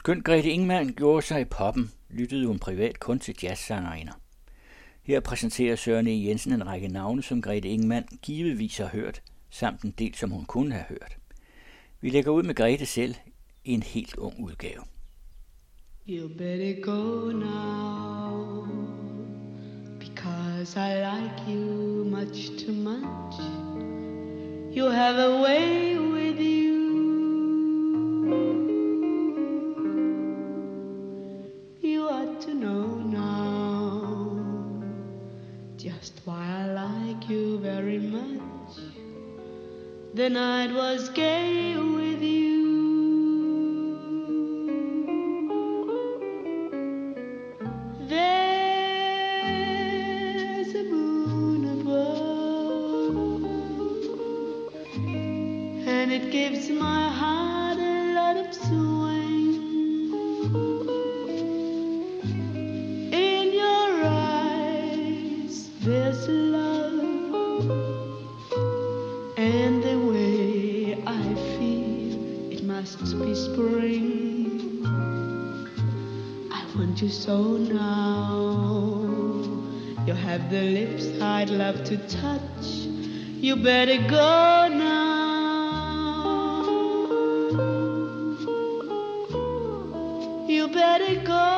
Skønt Grete Ingman gjorde sig i poppen, lyttede hun privat kun til jazzsangerinder. Her præsenterer Søren E. Jensen en række navne, som Grete Ingman givetvis har hørt, samt en del, som hun kunne have hørt. Vi lægger ud med Grete selv i en helt ung udgave. You better go now Because I like you much too much You have a way with you very much. The night was gay rico.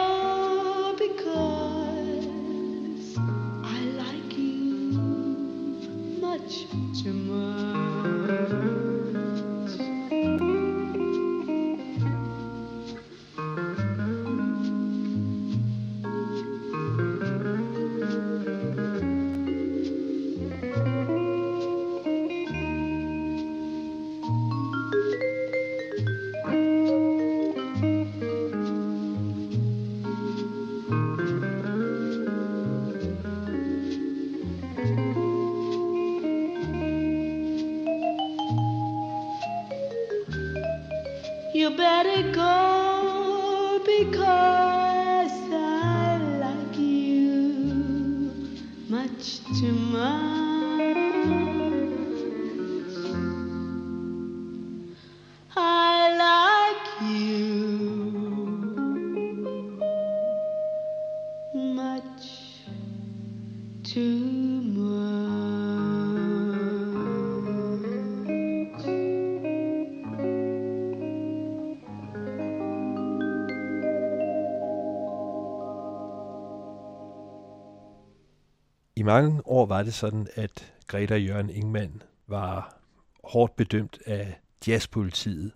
I mange år var det sådan, at Greta Jørgen Ingman var hårdt bedømt af jazzpolitiet,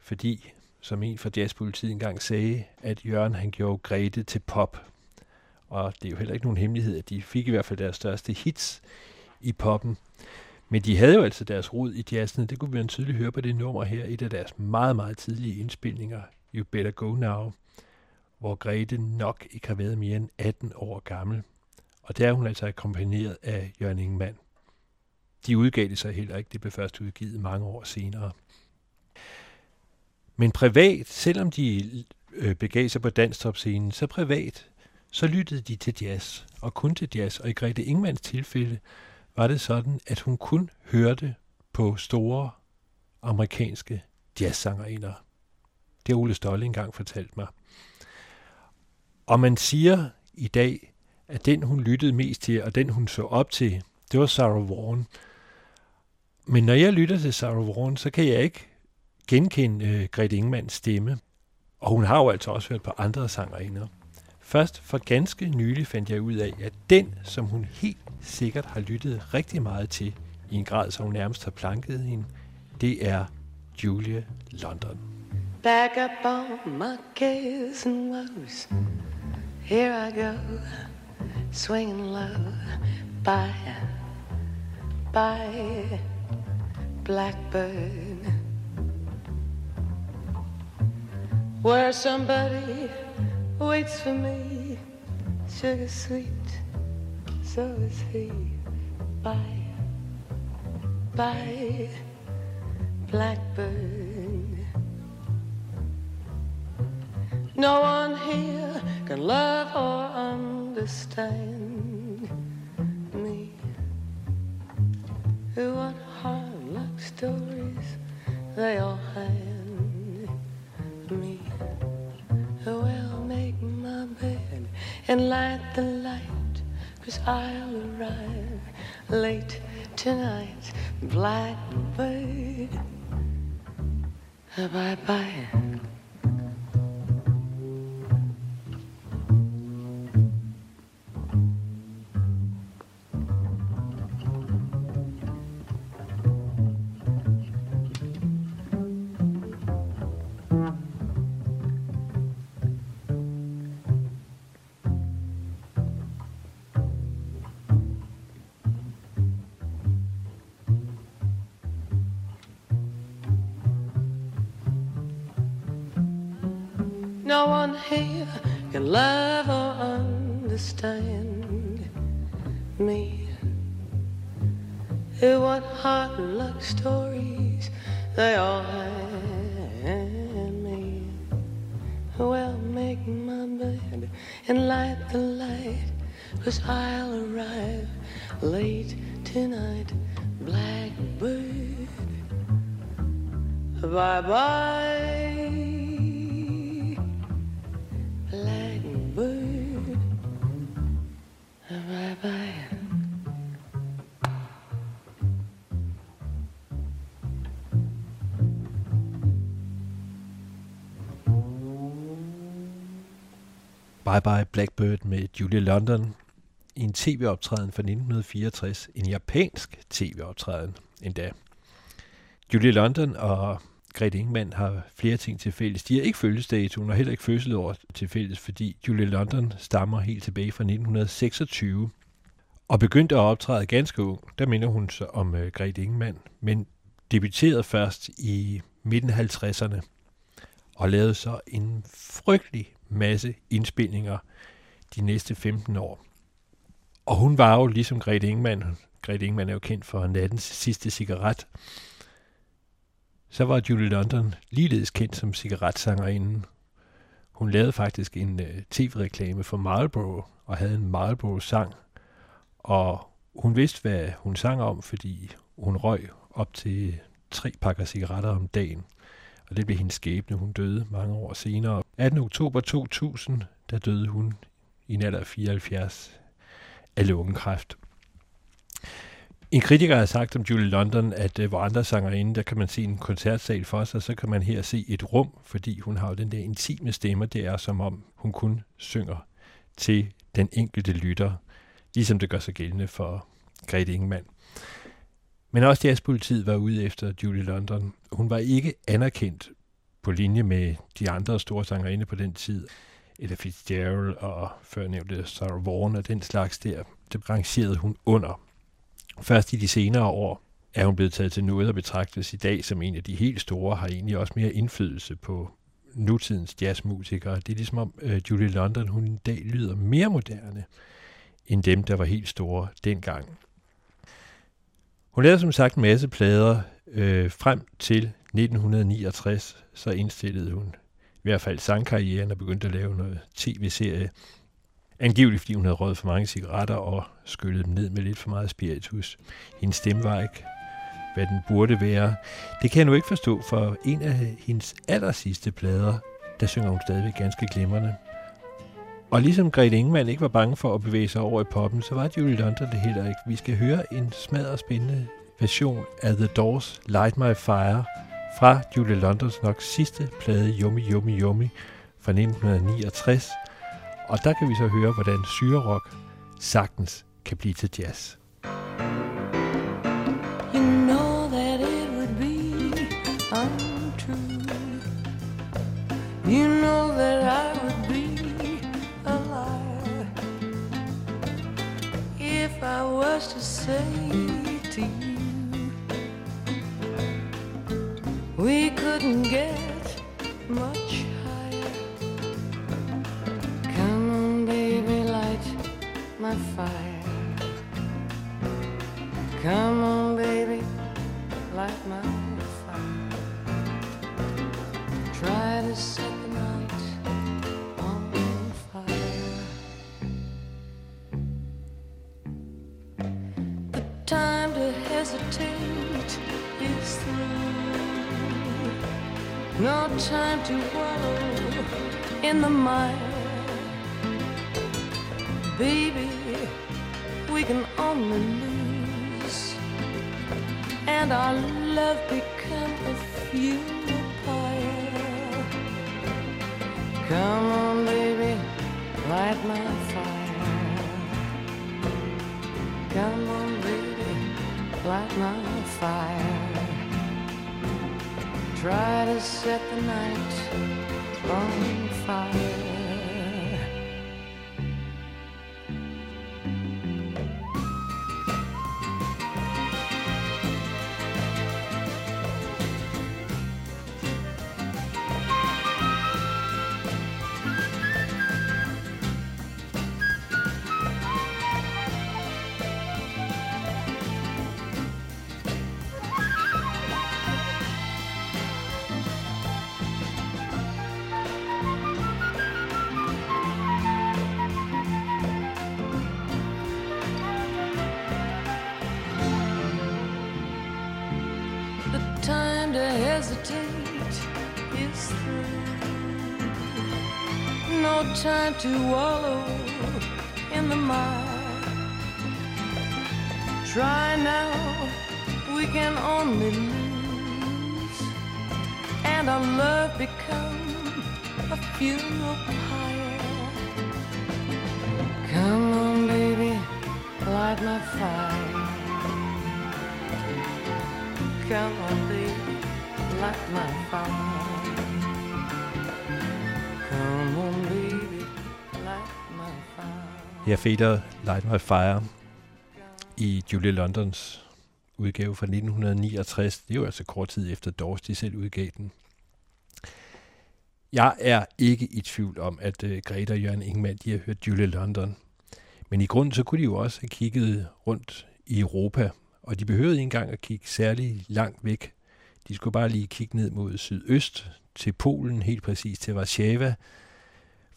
fordi, som en fra jazzpolitiet engang sagde, at Jørgen han gjorde Grete til pop. Og det er jo heller ikke nogen hemmelighed, at de fik i hvert fald deres største hits i poppen. Men de havde jo altså deres rod i jazzen, det kunne vi jo tydeligt høre på det nummer her, et af deres meget, meget tidlige indspilninger, You Better Go Now, hvor Grete nok ikke har været mere end 18 år gammel. Og der er hun altså akkompagneret af Jørgen Ingemann. De udgav det sig heller ikke, det blev først udgivet mange år senere. Men privat, selvom de øh, begav sig på danstopscenen, så privat, så lyttede de til jazz, og kun til jazz. Og i Grete Ingemanns tilfælde var det sådan, at hun kun hørte på store amerikanske jazzsangerinder. Det har Ole Stolle engang fortalt mig. Og man siger i dag, at den hun lyttede mest til, og den hun så op til, det var Sarah Vaughan. Men når jeg lytter til Sarah Vaughan, så kan jeg ikke genkende øh, Grete Ingemanns stemme. Og hun har jo altså også hørt på andre sangerinder. Først for ganske nylig fandt jeg ud af, at den, som hun helt sikkert har lyttet rigtig meget til, i en grad, så hun nærmest har planket hende, det er Julia London. Back up on my cares and woes. Here I go, swinging low by, by Blackbird. Where somebody waits for me, sugar sweet, so is he. By, by Blackbird. No one here can love or understand me. What hard luck stories they all hand me. Well, make my bed and light the light, cause I'll arrive late tonight. Blackbird, bye bye. Or understand me. What hard luck stories they all had me. Well, make my bed and light the light, cause I'll arrive late tonight. Blackbird, bye bye. Bye bye. Bye Bye Blackbird med Julie London i en tv-optræden fra 1964. En japansk tv-optræden endda. Julie London og Grete Ingemann har flere ting til fælles. De har ikke fødselsdato, og heller ikke fødselsår til fælles, fordi Julie London stammer helt tilbage fra 1926 og begyndte at optræde ganske ung. Der minder hun sig om øh, Grete Ingemann, men debuterede først i midten af 50'erne og lavede så en frygtelig masse indspilninger de næste 15 år. Og hun var jo ligesom Grete Ingemann, Grete Ingemann er jo kendt for nattens sidste cigaret, så var Julie London ligeledes kendt som cigaretsangerinden. Hun lavede faktisk en øh, tv-reklame for Marlboro og havde en Marlboro-sang. Og hun vidste, hvad hun sang om, fordi hun røg op til øh, tre pakker cigaretter om dagen. Og det blev hendes skæbne. Hun døde mange år senere. 18. oktober 2000, der døde hun i en alder af 74 af lungekræft. En kritiker har sagt om Julie London, at uh, hvor andre sanger inde, der kan man se en koncertsal for sig, så kan man her se et rum, fordi hun har jo den der intime stemme, det er som om hun kun synger til den enkelte lytter, ligesom det gør sig gældende for Grete Ingemann. Men også jazzpolitiet var ude efter Julie London. Hun var ikke anerkendt på linje med de andre store sangerinde på den tid. Ella Fitzgerald og før nævnte Sarah Vaughan og den slags der. Det rangerede hun under. Først i de senere år er hun blevet taget til noget og betragtes i dag som en af de helt store, har egentlig også mere indflydelse på nutidens jazzmusikere. Det er ligesom om uh, Julie London, hun i dag lyder mere moderne end dem, der var helt store dengang. Hun lavede som sagt en masse plader øh, frem til 1969, så indstillede hun i hvert fald sangkarrieren og begyndte at lave noget tv-serie. Angiveligt fordi hun havde røget for mange cigaretter og skyllet dem ned med lidt for meget spiritus. Hendes stemme var ikke, hvad den burde være. Det kan jeg nu ikke forstå, for en af hendes aller sidste plader, der synger hun stadigvæk ganske glimrende. Og ligesom Grete Ingemann ikke var bange for at bevæge sig over i poppen, så var Julie London det heller ikke. Vi skal høre en smadret spændende version af The Doors Light My Fire fra Julie Londons nok sidste plade Yummy Yummy Yummy fra 1969. Og der kan vi så høre, hvordan syrerok sagtens kan blive til jazz. You know that it would be untrue. You know that I would be a liar if I was to say to you we couldn't get much fire. Come on, baby, light my fire. Try to set the night on fire. The time to hesitate is through. No time to wallow in the mire. baby, we can only lose, and our love become a funeral pyre. Come on, baby, light my fire. Come on, baby, light my fire. Try to set the night on fire. To wallow in the mire. Try now, we can only lose, and our love become a funeral pyre. Come on, baby, light my fire. Come on, baby, light my fire. Come on, baby. Her fader Light My Fire i Julie Londons udgave fra 1969. Det er jo altså kort tid efter Doors, de selv udgav den. Jeg er ikke i tvivl om, at uh, Greta og Jørgen Ingemann, de har hørt Julie London. Men i grunden, så kunne de jo også have kigget rundt i Europa, og de behøvede ikke engang at kigge særlig langt væk. De skulle bare lige kigge ned mod sydøst, til Polen, helt præcis til Warszawa.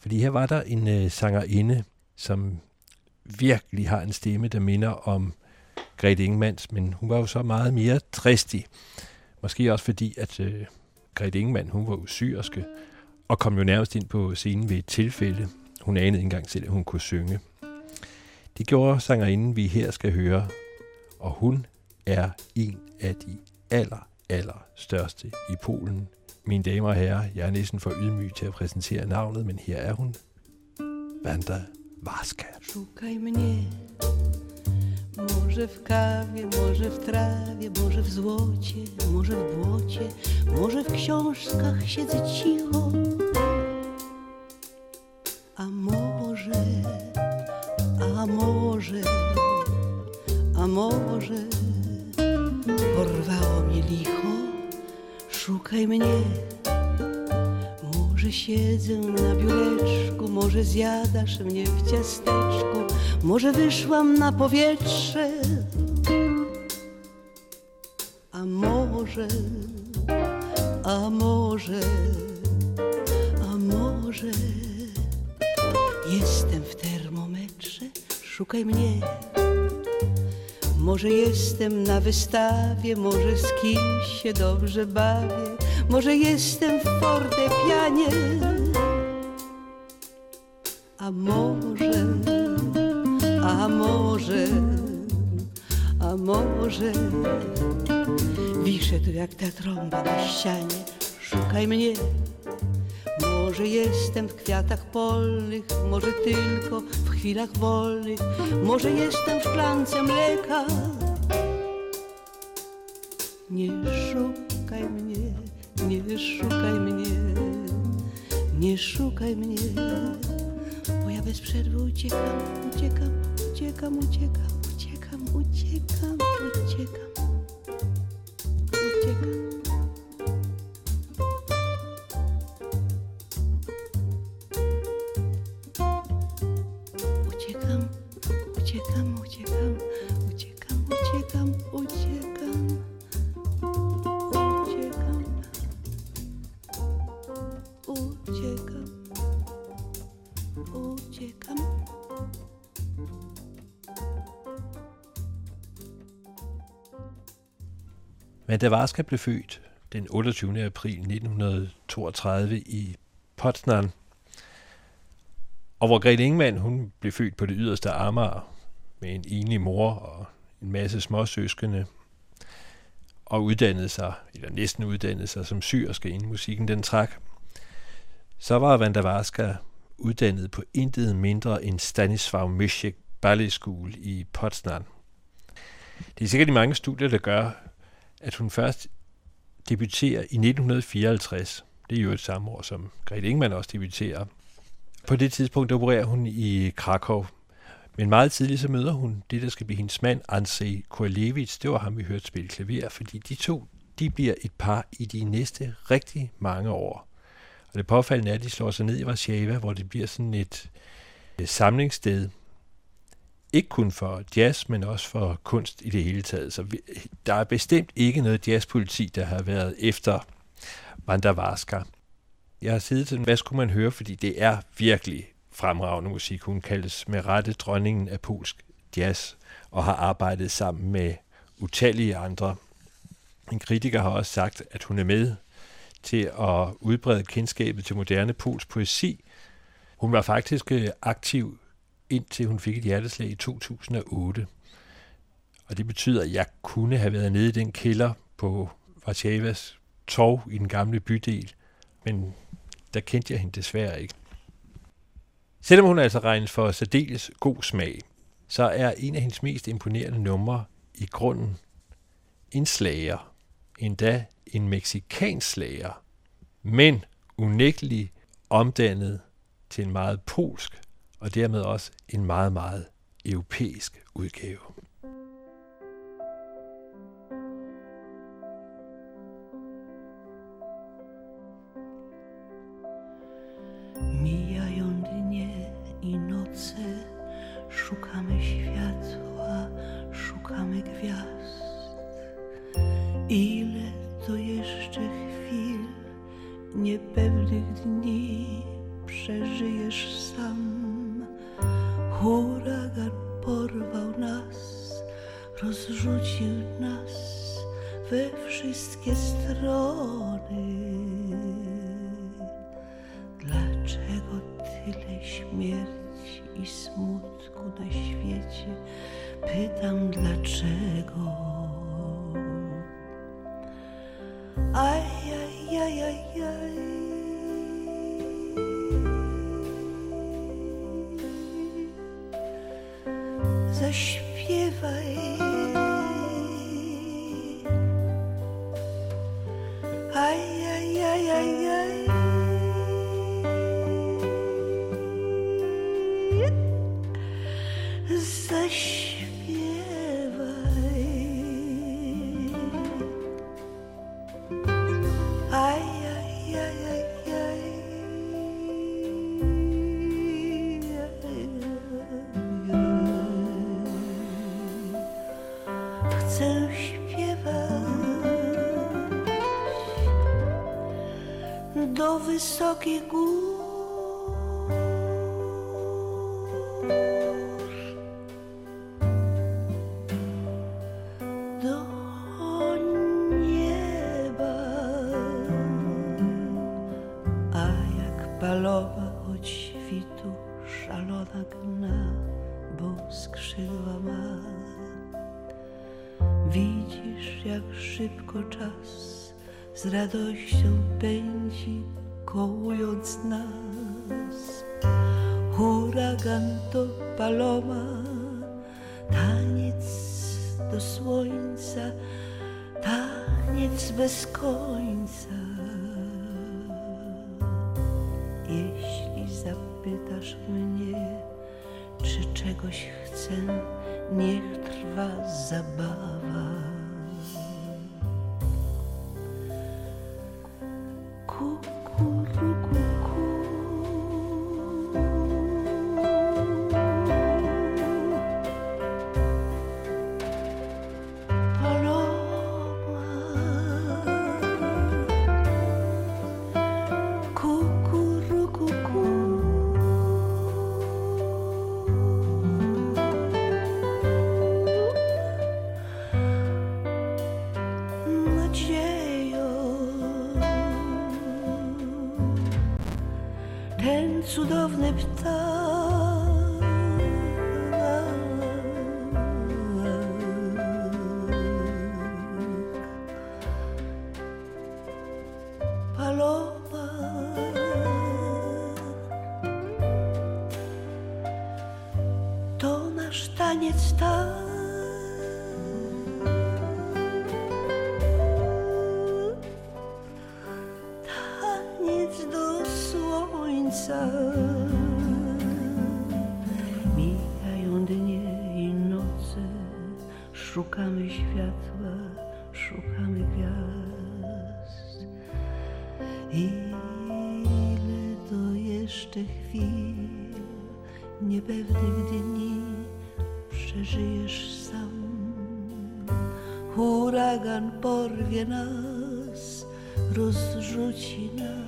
Fordi her var der en uh, sangerinde, som virkelig har en stemme, der minder om Grete Ingemanns, men hun var jo så meget mere tristig. Måske også fordi, at øh, Grete Ingemann, hun var usyrske, og kom jo nærmest ind på scenen ved et tilfælde. Hun anede ikke engang selv, at hun kunne synge. Det gjorde sangerinden, vi her skal høre, og hun er en af de aller, aller største i Polen. Mine damer og herrer, jeg er næsten for ydmyg til at præsentere navnet, men her er hun. Wanda Warska. Szukaj mnie, może w kawie, może w trawie, może w złocie, może w błocie, może w książkach siedzę cicho. A może, a może, a może porwało mnie licho. Szukaj mnie, może siedzę na biureczku, może zjadasz mnie w ciasteczku, może wyszłam na powietrze, a może, a może, a może jestem w termometrze, szukaj mnie. Może jestem na wystawie, może z kimś się dobrze bawię, może jestem w fortepianie, a może, a może, a może wiszę tu jak ta trąba na ścianie, szukaj mnie. Może jestem w kwiatach polnych, może tylko w chwilach wolnych, może jestem w szklance mleka. Nie szukaj mnie, nie szukaj mnie, nie szukaj mnie, bo ja bez przerwy uciekam, uciekam, uciekam, uciekam, uciekam, uciekam, uciekam, uciekam. Wanda Warska blev født den 28. april 1932 i Potsdam. Og hvor Grete Ingemann, hun blev født på det yderste Amager med en enlig mor og en masse småsøskende, og uddannede sig, eller næsten uddannede sig som syrske, inden musikken den trak, så var Vandavarska uddannet på intet mindre end Stanisław Myszek Ballet School i Potsdam. Det er sikkert de mange studier, der gør, at hun først debuterer i 1954. Det er jo et samme år, som Grete Ingemann også debuterer. På det tidspunkt opererer hun i Krakow. Men meget tidligt så møder hun det, der skal blive hendes mand, Ansei Kurlevits. Det var ham, vi hørte spille klaver, fordi de to de bliver et par i de næste rigtig mange år. Og det påfaldende er, at de slår sig ned i Warszawa, hvor det bliver sådan et øh, samlingssted. Ikke kun for jazz, men også for kunst i det hele taget. Så vi, der er bestemt ikke noget jazzpoliti, der har været efter Vandavaska. Jeg har siddet til, hvad skulle man høre, fordi det er virkelig fremragende musik. Hun kaldes med rette dronningen af polsk jazz og har arbejdet sammen med utallige andre. En kritiker har også sagt, at hun er med til at udbrede kendskabet til moderne polsk poesi. Hun var faktisk øh, aktiv indtil hun fik et hjerteslag i 2008. Og det betyder, at jeg kunne have været nede i den kælder på Varsjavas torv i den gamle bydel, men der kendte jeg hende desværre ikke. Selvom hun altså regnes for særdeles god smag, så er en af hendes mest imponerende numre i grunden en slager, endda en meksikansk slager, men unægtelig omdannet til en meget polsk og dermed også en meget, meget. Mijają dnie i noce, szukamy światła, szukamy gwiazd. Ile to jeszcze chwil, niepewnych dni przeżyjesz sam. Rozrzucił nas we wszystkie strony. Dlaczego tyle śmierci i smutku na świecie? Pytam dlaczego. Aj, aj, aj, aj. Wysokich gór. Do nieba, a jak palowa od świtu szalona gna, bo skrzydła ma. Widzisz, jak szybko czas z radością pędzi, kołując nas. Huragan to paloma, taniec do słońca, taniec bez końca. Jeśli zapytasz mnie, czy czegoś chcę, niech trwa zabawa. наш танец так. Huragan porwie nas, rozrzuci nas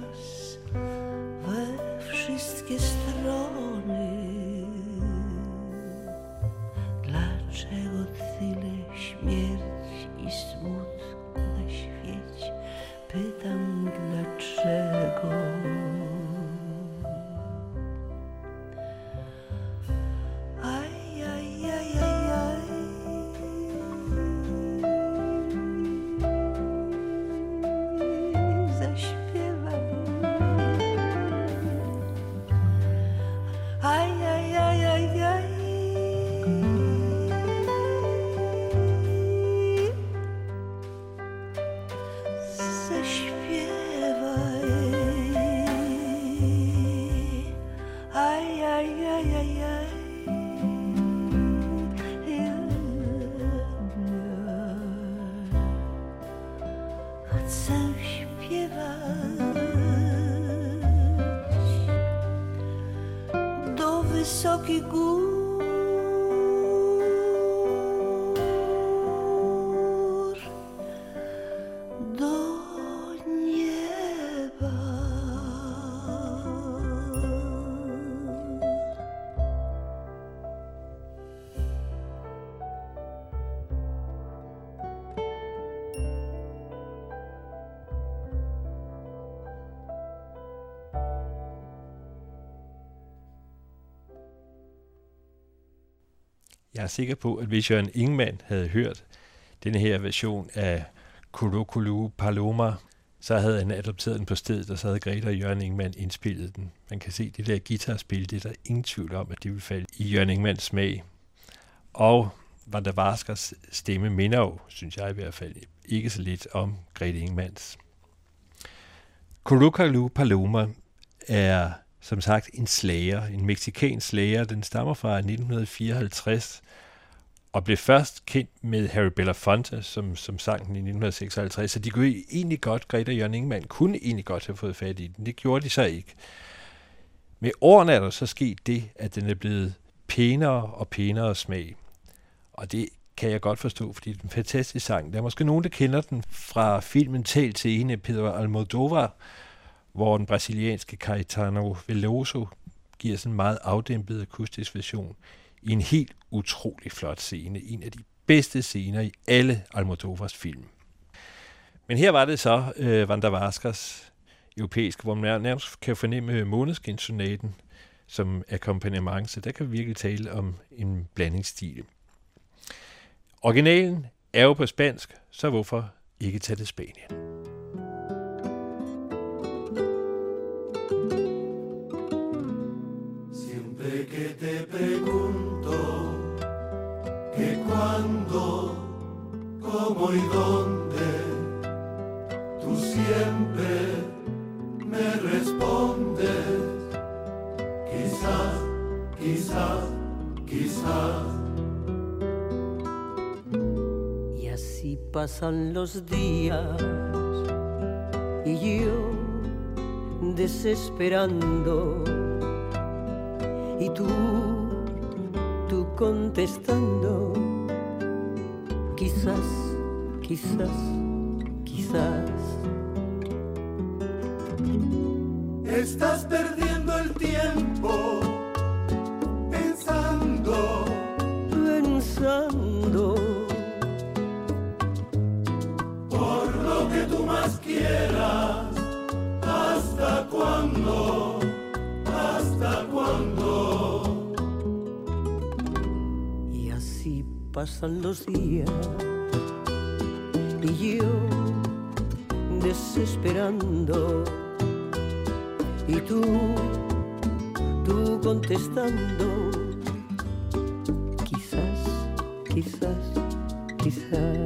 Jeg er sikker på, at hvis Jørgen Ingman havde hørt denne her version af Kolokolu Paloma, så havde han adopteret den på stedet, og så havde Greta og Jørgen Ingman indspillet den. Man kan se det der guitarspil, det er der ingen tvivl om, at det vil falde i Jørgen Ingmans smag. Og Wanda Varskers stemme minder jo, synes jeg i hvert fald, ikke så lidt om Grete Ingmans. Kulukulu Paloma er som sagt en slager, en meksikansk slager. Den stammer fra 1954 og blev først kendt med Harry Belafonte, som, som sang den i 1956. Så de kunne egentlig godt, Greta og Jørgen Ingemann kunne egentlig godt have fået fat i den. Det gjorde de så ikke. Med årene er der så sket det, at den er blevet pænere og pænere smag. Og det kan jeg godt forstå, fordi det er en fantastisk sang. Der er måske nogen, der kender den fra filmen Tal til en af Pedro Almodovar, hvor den brasilianske Caetano Veloso giver sådan en meget afdæmpet akustisk version i en helt utrolig flot scene. En af de bedste scener i alle Almodovars film. Men her var det så øh, Wanda Vaskers europæiske, hvor man nærmest kan fornemme månedskinsonaten som akkompagnement, så der kan vi virkelig tale om en blandingsstil. Originalen er jo på spansk, så hvorfor ikke tage det Spanien? Cómo y dónde, tú siempre me respondes, quizás, quizás, quizás. Y así pasan los días y yo desesperando y tú, tú contestando, quizás, quizás, quizás. Estás perdiendo el tiempo pensando, pensando. Por lo que tú más quieras, ¿hasta cuándo? ¿Hasta cuándo? Y así pasan los días y yo desesperando y tú, tú contestando, quizás, quizás, quizás.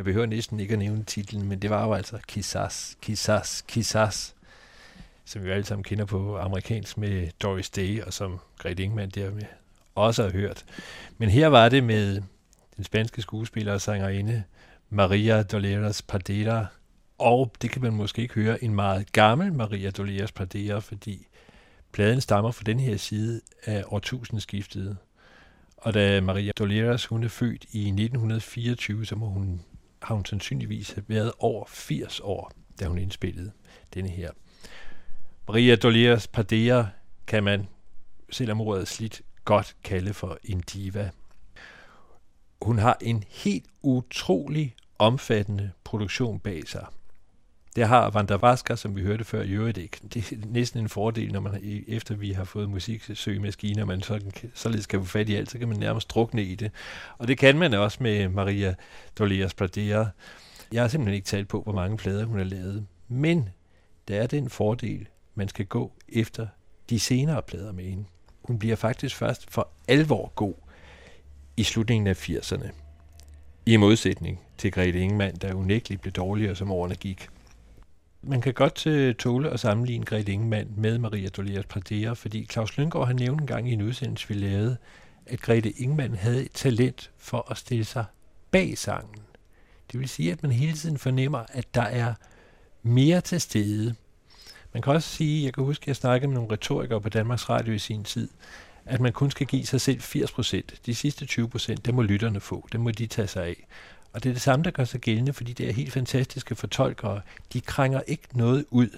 Jeg behøver næsten ikke at nævne titlen, men det var jo altså Kissas, Kissas, Kissas, som vi alle sammen kender på amerikansk med Doris Day, og som Grete der dermed også har hørt. Men her var det med den spanske skuespiller og sangerinde Maria Dolores Padera, og det kan man måske ikke høre, en meget gammel Maria Dolores Padera, fordi pladen stammer fra den her side af årtusindskiftet. Og da Maria Dolores hun er født i 1924, så må hun, har hun sandsynligvis været over 80 år, da hun indspillede denne her. Maria Dolores Padilla kan man, selvom ordet er slidt, godt kalde for en diva. Hun har en helt utrolig omfattende produktion bag sig. Det har Wanda som vi hørte før, i øvrigt ikke. Det er næsten en fordel, når man efter vi har fået musiksøgemaskiner, man så, således kan få fat i alt, så kan man nærmest drukne i det. Og det kan man også med Maria Dolores Pradera. Jeg har simpelthen ikke talt på, hvor mange plader hun har lavet. Men der er den fordel, man skal gå efter de senere plader med hende. Hun bliver faktisk først for alvor god i slutningen af 80'erne. I modsætning til Grete Ingemann, der unægteligt blev dårligere som årene gik. Man kan godt øh, tåle at sammenligne Grete Ingemann med Maria Dolores Pradera, fordi Claus Lyngård har nævnt en gang i en udsendelse, vi lavede, at Grete Ingemann havde et talent for at stille sig bag sangen. Det vil sige, at man hele tiden fornemmer, at der er mere til stede. Man kan også sige, jeg kan huske, at jeg snakkede med nogle retorikere på Danmarks Radio i sin tid, at man kun skal give sig selv 80 procent. De sidste 20 procent, det må lytterne få. Det må de tage sig af. Og det er det samme, der gør sig gældende, fordi det er helt fantastiske fortolkere. De krænger ikke noget ud.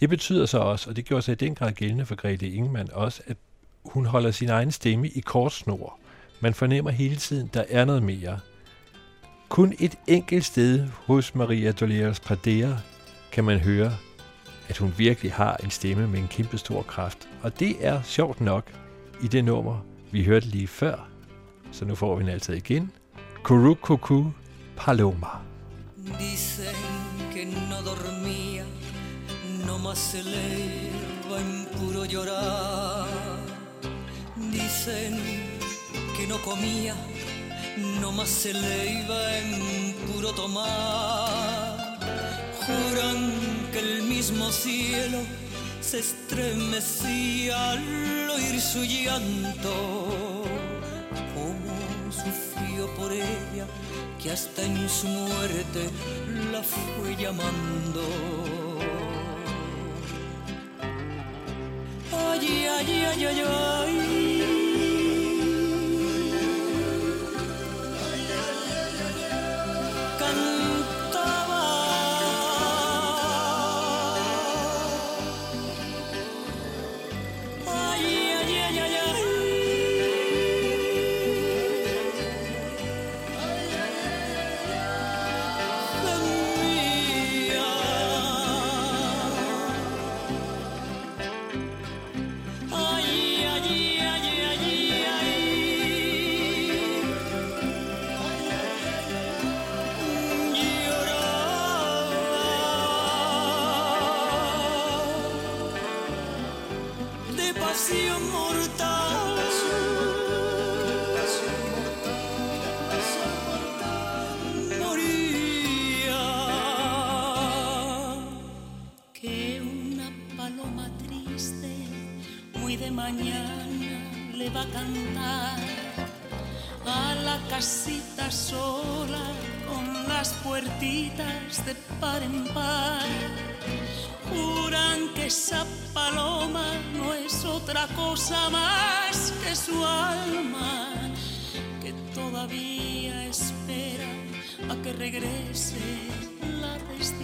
Det betyder så også, og det gjorde sig i den grad gældende for Grete Ingemann også, at hun holder sin egen stemme i kort snor. Man fornemmer hele tiden, der er noget mere. Kun et enkelt sted hos Maria Dolores Pradera kan man høre, at hun virkelig har en stemme med en kæmpe stor kraft. Og det er sjovt nok i det nummer, vi hørte lige før. Så nu får vi den altså igen. Curucucu Paloma. Dicen que no dormía, no más se eleva en puro llorar. Dicen que no comía, no más se eleva en puro tomar. Juran que el mismo cielo se estremecía al oír su llanto. Que hasta en su muerte la fue llamando. Ay, ay, ay, ay, ay. Muy de mañana, le va a cantar a la casita sola con las puertitas de par en par. Juran que esa paloma no es otra cosa más que su alma, que todavía espera a que regrese la desdichada.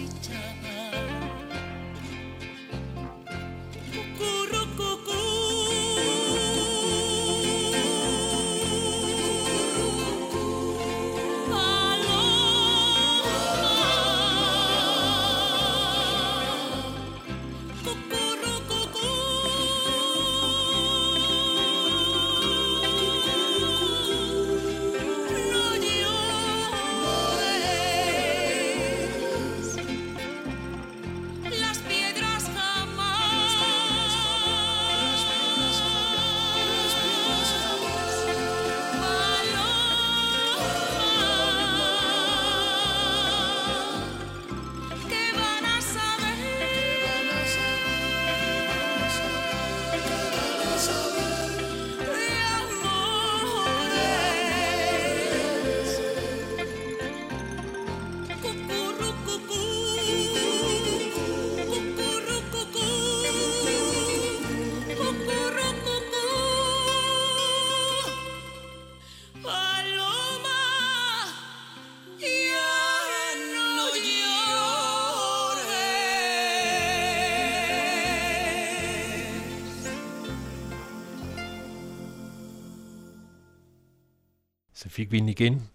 Fik vi den igen.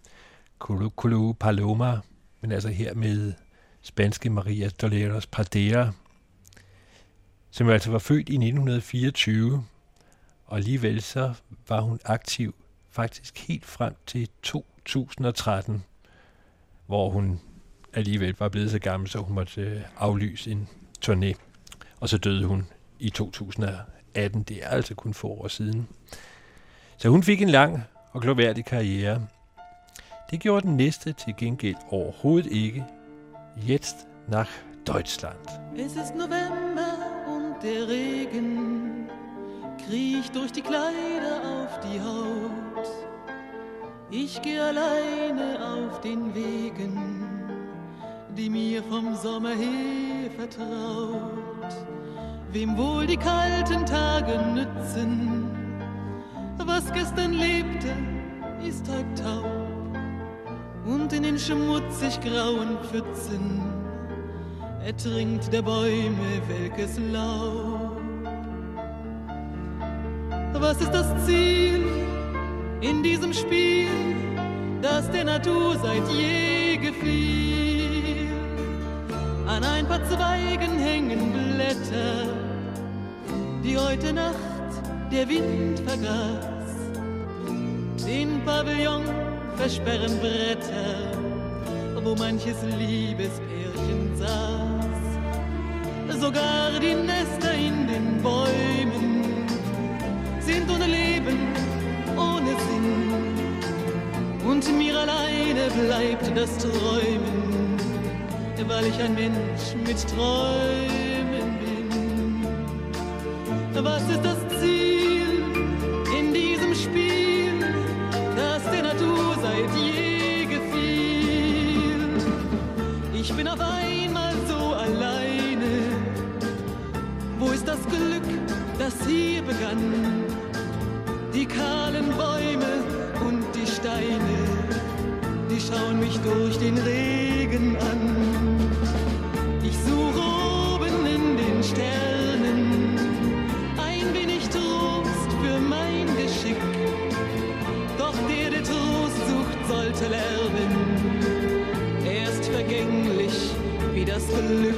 Kulu Kulu Paloma, men altså her med spanske Maria Dolores Pradera, som jo altså var født i 1924, og alligevel så var hun aktiv faktisk helt frem til 2013, hvor hun alligevel var blevet så gammel, så hun måtte øh, aflyse en turné. Og så døde hun i 2018. Det er altså kun få år siden. Så hun fik en lang og gloværdig karriere. Det gjorde den næste til gengæld overhovedet ikke. Jetzt nach Deutschland. Es ist November und der Regen kriecht durch die Kleider auf die Haut. Ich gehe alleine auf den Wegen, die mir vom Sommer her vertraut. Wem wohl die kalten Tage nützen, was gestern lebte, ist heute taub. Und in den schmutzig grauen Pfützen ertrinkt der Bäume welkes Laub. Was ist das Ziel in diesem Spiel, das der Natur seit je gefiel? An ein paar Zweigen hängen Blätter, die heute Nacht der Wind vergaß. Den Pavillon versperren Bretter, wo manches Liebespärchen saß. Sogar die Nester in den Bäumen sind ohne Leben, ohne Sinn. Und mir alleine bleibt das Träumen, weil ich ein Mensch mit Träumen bin. Was ist das Glück, das hier begann? Die kahlen Bäume und die Steine, die schauen mich durch den Regen an. Ich suche oben in den Sternen ein wenig Trost für mein Geschick. Doch der, der Trost sucht, sollte lernen. Er ist vergänglich wie das Glück.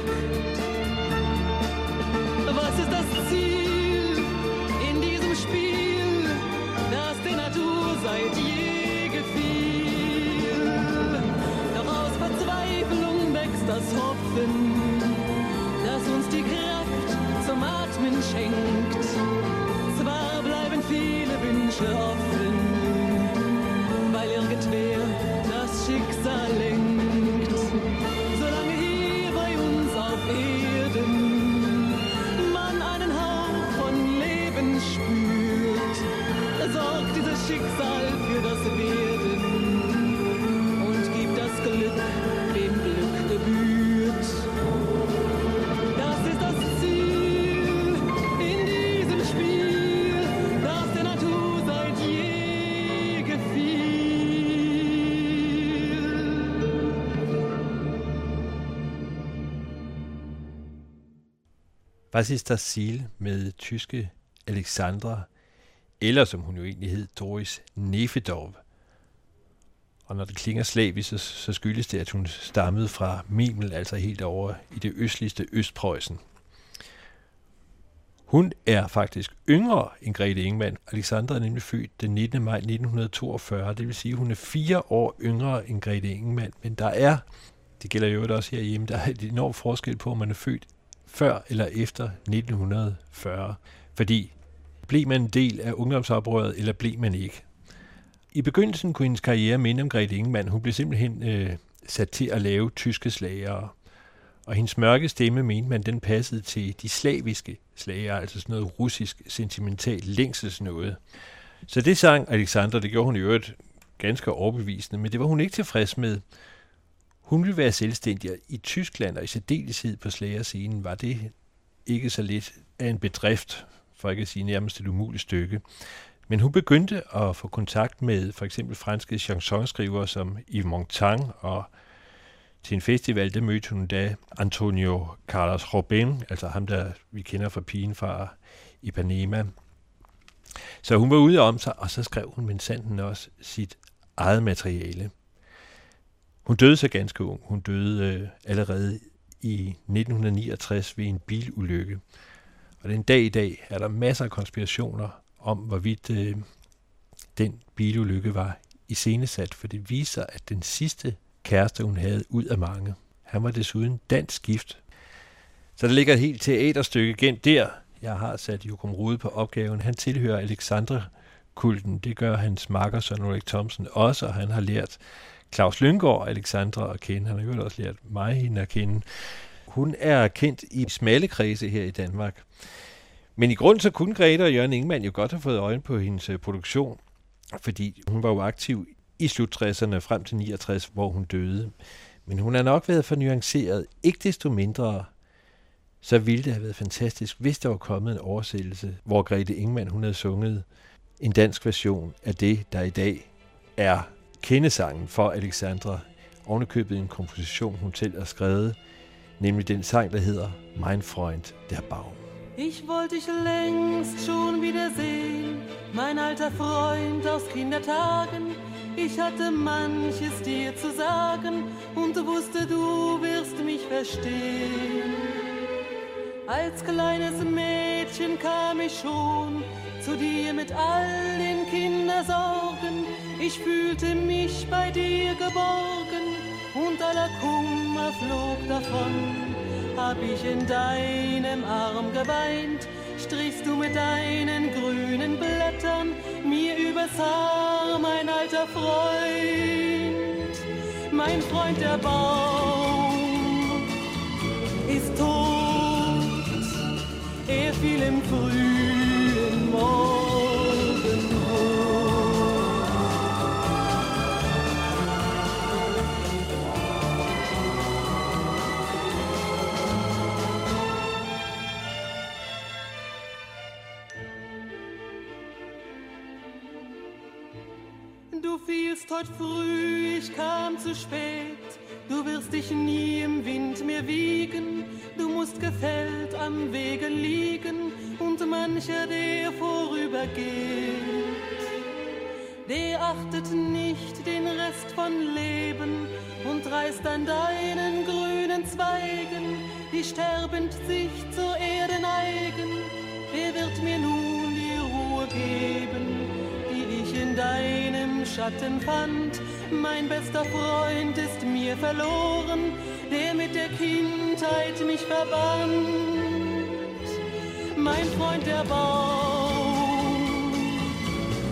Was ist das Ziel med tyske Alexandra, eller som hun jo egentlig hed, Doris Nefedov. Og når det klinger slavisk, så, så skyldes det, at hun stammede fra Memel, altså helt over i det østligste Østpreussen. Hun er faktisk yngre end Grete Ingemann. Alexandra er nemlig født den 19. maj 1942, det vil sige, at hun er fire år yngre end Grete Ingemann. Men der er, det gælder jo også herhjemme, der er et enormt forskel på, om man er født før eller efter 1940. Fordi blev man en del af ungdomsoprøret, eller blev man ikke? I begyndelsen kunne hendes karriere minde om Grete Ingemann. Hun blev simpelthen øh, sat til at lave tyske slagere. Og hendes mørke stemme mente man, den passede til de slaviske slagere, altså sådan noget russisk sentimentalt noget. Så det sang Alexander, det gjorde hun i øvrigt ganske overbevisende, men det var hun ikke tilfreds med. Hun ville være selvstændig, i Tyskland og i særdeleshed på slagerscenen var det ikke så lidt af en bedrift, for ikke at sige nærmest et umuligt stykke. Men hun begyndte at få kontakt med for eksempel franske chansonskrivere som Yves Montand, og til en festival, der mødte hun da Antonio Carlos Robin, altså ham, der vi kender fra pigen fra Ipanema. Så hun var ude om sig, og så skrev hun med sanden også sit eget materiale. Hun døde så ganske ung. Hun døde øh, allerede i 1969 ved en bilulykke. Og den dag i dag er der masser af konspirationer om, hvorvidt øh, den bilulykke var iscenesat, for det viser, at den sidste kæreste, hun havde ud af mange, han var desuden dansk gift. Så der ligger et helt teaterstykke gennem der. Jeg har sat Jokum Rude på opgaven. Han tilhører Alexandre kulten. Det gør hans makker Søren Ulrik Thomsen også, og han har lært Claus Lyngård og Alexandra at kende. Han har jo også lært mig hende at kende. Hun er kendt i smalle kredse her i Danmark. Men i grund så kunne Grete og Jørgen Ingemann jo godt have fået øje på hendes øh, produktion, fordi hun var jo aktiv i slut 60'erne frem til 69, hvor hun døde. Men hun har nok været for nuanceret. Ikke desto mindre, så ville det have været fantastisk, hvis der var kommet en oversættelse, hvor Grete Ingemann hun havde sunget en dansk version af det, der i dag er kendesangen for Alexandra. Ovenikøbet en komposition, hun selv har skrevet, nämlich den sang, der hedder Mein Freund, der Baum. Ich wollte dich längst schon wiedersehen, mein alter Freund aus Kindertagen. Ich hatte manches dir zu sagen und wusste, du wirst mich verstehen. Als kleines Mädchen kam ich schon zu dir mit all den Kindersorgen. Ich fühlte mich bei dir geborgen und aller Kummer flog davon. Hab ich in deinem Arm geweint, strichst du mit deinen grünen Blättern mir übers Haar, mein alter Freund. Mein Freund der Baum ist tot, er fiel im frühen spät. Du wirst dich nie im Wind mehr wiegen. Du musst gefällt am Wege liegen und mancher, der vorübergeht, der achtet nicht den Rest von Leben und reißt an deinen grünen Zweigen, die sterbend sich zur Erde neigen. Wer wird mir nun die Ruhe geben, die ich in deinem Schatten fand? Mein bester Freund ist mir verloren, der mit der Kindheit mich verband. Mein Freund der Baum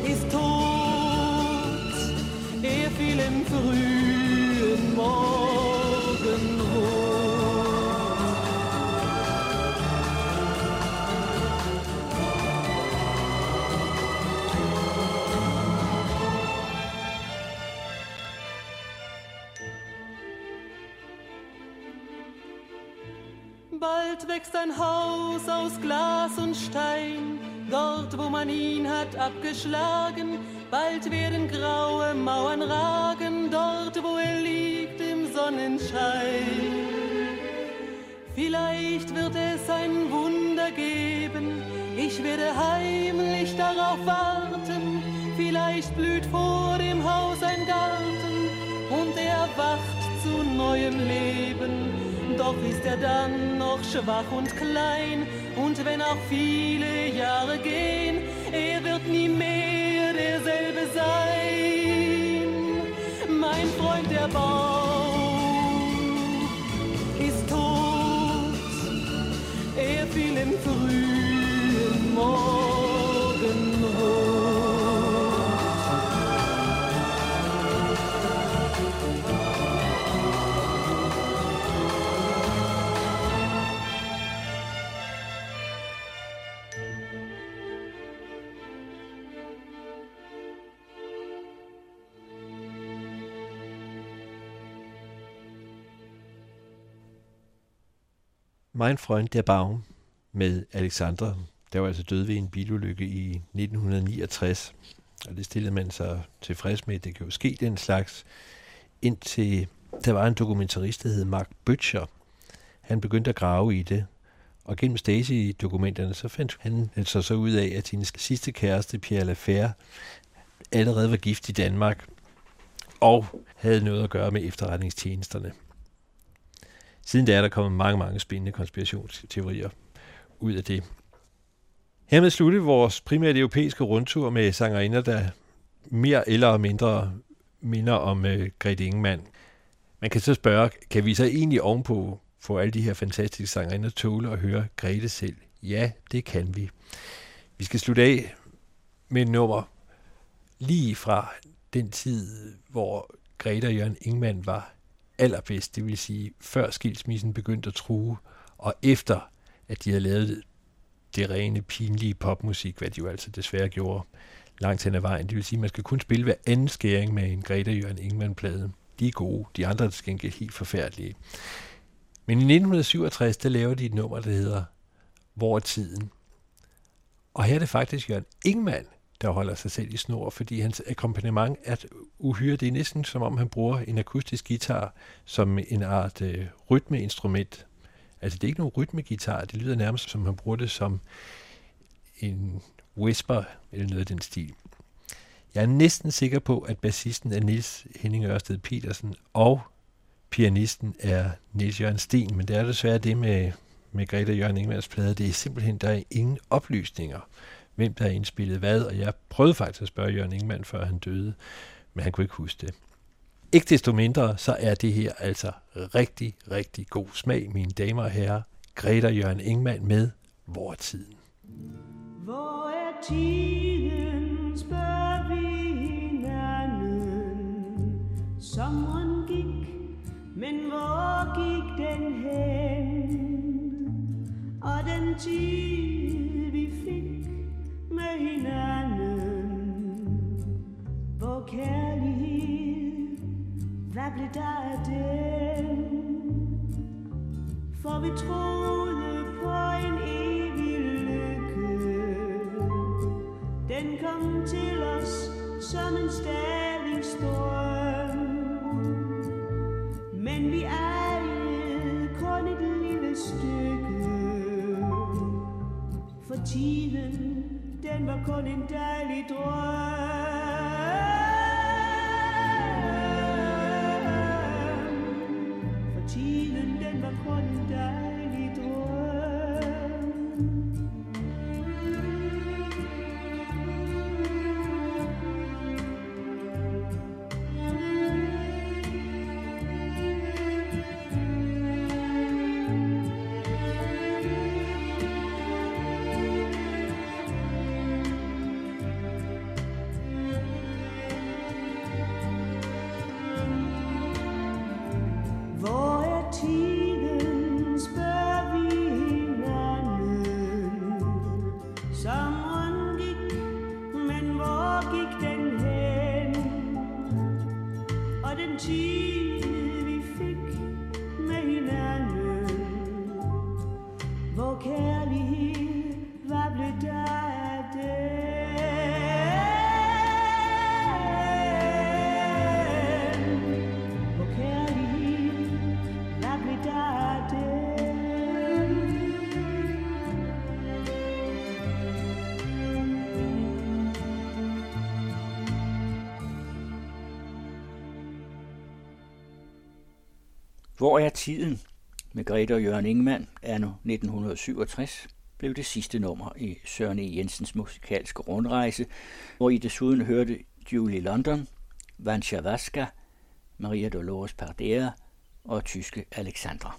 ist tot, er fiel im frühen Morgenrot. Bald wächst ein Haus aus Glas und Stein, dort wo man ihn hat abgeschlagen. Bald werden graue Mauern ragen, dort wo er liegt im Sonnenschein. Vielleicht wird es ein Wunder geben, ich werde heimlich darauf warten. Vielleicht blüht vor dem Haus ein Garten und er wacht zu neuem Leben. Doch ist er dann noch schwach und klein und wenn auch viele Jahre gehen, er wird nie mehr derselbe sein. Mein Freund der Baum Mein Freund der Baum med Alexandra, der var altså død ved en bilulykke i 1969. Og det stillede man sig tilfreds med, det kan jo ske den slags, indtil der var en dokumentarist, der hed Mark Butcher. Han begyndte at grave i det, og gennem Stasi-dokumenterne, så fandt han altså så ud af, at hendes sidste kæreste, Pierre Lafer, allerede var gift i Danmark, og havde noget at gøre med efterretningstjenesterne. Siden da er der kommet mange, mange spændende konspirationsteorier ud af det. Hermed slutte vores primært europæiske rundtur med sangerinder, der mere eller mindre minder om øh, uh, Grete Ingemann. Man kan så spørge, kan vi så egentlig ovenpå få alle de her fantastiske sangerinder tåle at høre Grete selv? Ja, det kan vi. Vi skal slutte af med et nummer lige fra den tid, hvor Grete og Jørgen Ingemann var allerbedst, det vil sige før skilsmissen begyndte at true, og efter at de havde lavet det rene, pinlige popmusik, hvad de jo altså desværre gjorde langt hen ad vejen. Det vil sige, at man skal kun spille hver anden skæring med en Greta Jørgen Ingman-plade. De er gode, de andre er til gengæld helt forfærdelige. Men i 1967, der laver de et nummer, der hedder Hvor er tiden? Og her er det faktisk Jørgen Ingman, der holder sig selv i snor, fordi hans akkompagnement er uhyre. Det er næsten som om, han bruger en akustisk guitar som en art øh, rytmeinstrument. Altså det er ikke nogen rytmegitar, det lyder nærmest som han bruger det som en whisper eller noget af den stil. Jeg er næsten sikker på, at bassisten er Nils Henning Ørsted Petersen, og pianisten er Nils Jørgen Sten, men det er desværre det med, med Greta Jørgen Ingemanns plade. Det er simpelthen, der er ingen oplysninger hvem der har indspillet hvad, og jeg prøvede faktisk at spørge Jørgen Ingemann, før han døde, men han kunne ikke huske det. Ikke desto mindre, så er det her altså rigtig, rigtig god smag, mine damer og herrer. Greta Jørgen Ingemann med Hvor er tiden? Hvor er tiden, spørger vi hinanden. Sommeren gik, men hvor gik den hen? Og den tid, hinanden. Hvor kærlighed, hvad blev der af den? For vi troede på en evig lykke. Den kom til os som en stadig strøm. Men vi ejede kun et lille stykke. For tiden, mà con nên đại lý tôi Hvor er tiden? Med Grete og Jørgen Ingemann er nu 1967 blev det sidste nummer i Søren E. Jensens musikalske rundrejse, hvor I desuden hørte Julie London, Vansha Vaska, Maria Dolores Pardera og tyske Alexandra.